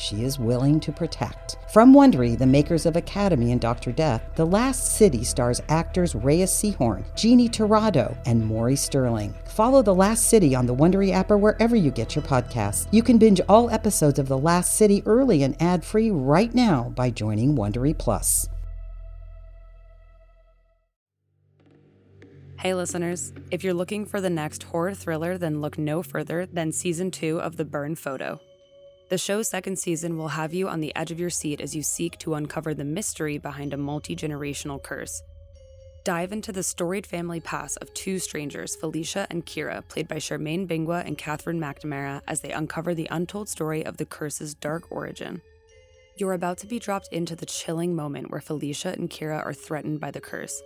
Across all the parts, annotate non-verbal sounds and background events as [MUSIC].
she is willing to protect. From Wondery, the makers of Academy and Dr. Death, The Last City stars actors Reyes Sehorn, Jeannie Torrado, and Maury Sterling. Follow The Last City on the Wondery app or wherever you get your podcasts. You can binge all episodes of The Last City early and ad-free right now by joining Wondery Plus. Hey, listeners. If you're looking for the next horror thriller, then look no further than season two of The Burned Photo. The show's second season will have you on the edge of your seat as you seek to uncover the mystery behind a multi generational curse. Dive into the storied family past of two strangers, Felicia and Kira, played by Charmaine Bingwa and Katherine McNamara, as they uncover the untold story of the curse's dark origin. You're about to be dropped into the chilling moment where Felicia and Kira are threatened by the curse.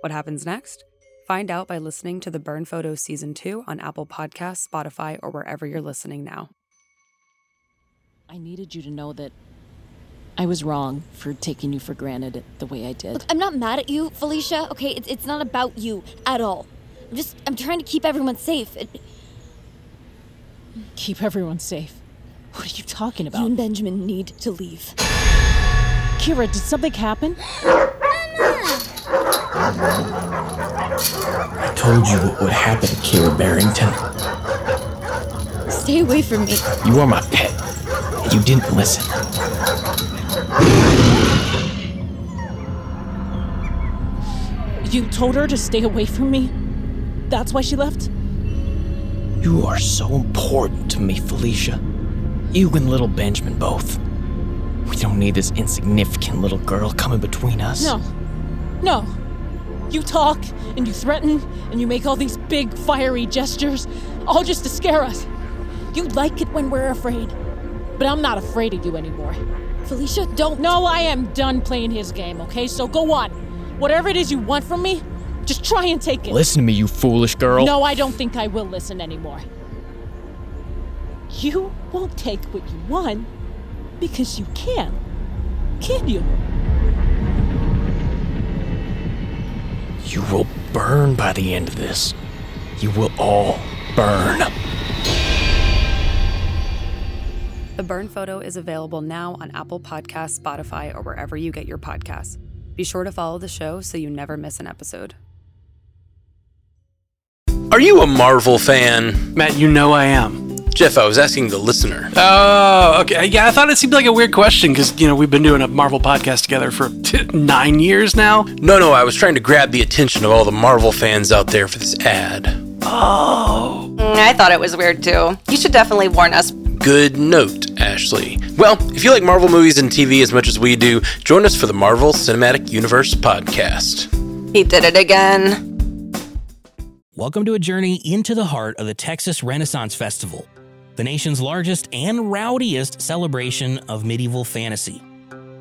What happens next? Find out by listening to The Burned Photo Season 2 on Apple Podcasts, Spotify, or wherever you're listening now. I needed you to know that I was wrong for taking you for granted the way I did. Look, I'm not mad at you, Felicia. Okay, it's, it's not about you at all. I'm just I'm trying to keep everyone safe. It, Keep everyone safe. What are you talking about? you and Benjamin need to leave. Kira, did something happen? I told you what would happen to Kira Barrington. Stay away from me. You are my pet. You didn't listen. You told her to stay away from me? That's why she left? You are so important to me, Felicia. You and little Benjamin both. We don't need this insignificant little girl coming between us. No. No. You talk and you threaten and you make all these big fiery gestures, all just to scare us. You like it when we're afraid. But I'm not afraid of you anymore. Felicia, don't. No, I am done playing his game, okay? So go on. Whatever it is you want from me, just try and take it. Listen to me, you foolish girl. No, I don't think I will listen anymore. You won't take what you want because you can. Can you? You will burn by the end of this. You will all burn. The Burned Photo is available now on Apple Podcasts, Spotify, or wherever you get your podcasts. Be sure to follow the show so you never miss an episode. Are you a Marvel fan? Matt, you know I am. Jeff, I was asking the listener. Oh, okay. Yeah, I thought it seemed like a weird question because, you know, we've been doing a Marvel podcast together for [LAUGHS] nine years now. No, no, I was trying to grab the attention of all the Marvel fans out there for this ad. Oh. Mm, I thought it was weird too. You should definitely warn us. Good note, Ashley. Well, if you like Marvel movies and TV as much as we do, join us for the Marvel Cinematic Universe podcast. He did it again. Welcome to a journey into the heart of the Texas Renaissance Festival, the nation's largest and rowdiest celebration of medieval fantasy.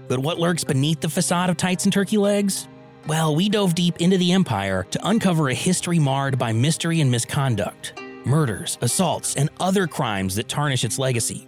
But what lurks beneath the facade of tights and turkey legs? Well, we dove deep into the empire to uncover a history marred by mystery and misconduct, murders, assaults, and other crimes that tarnish its legacy.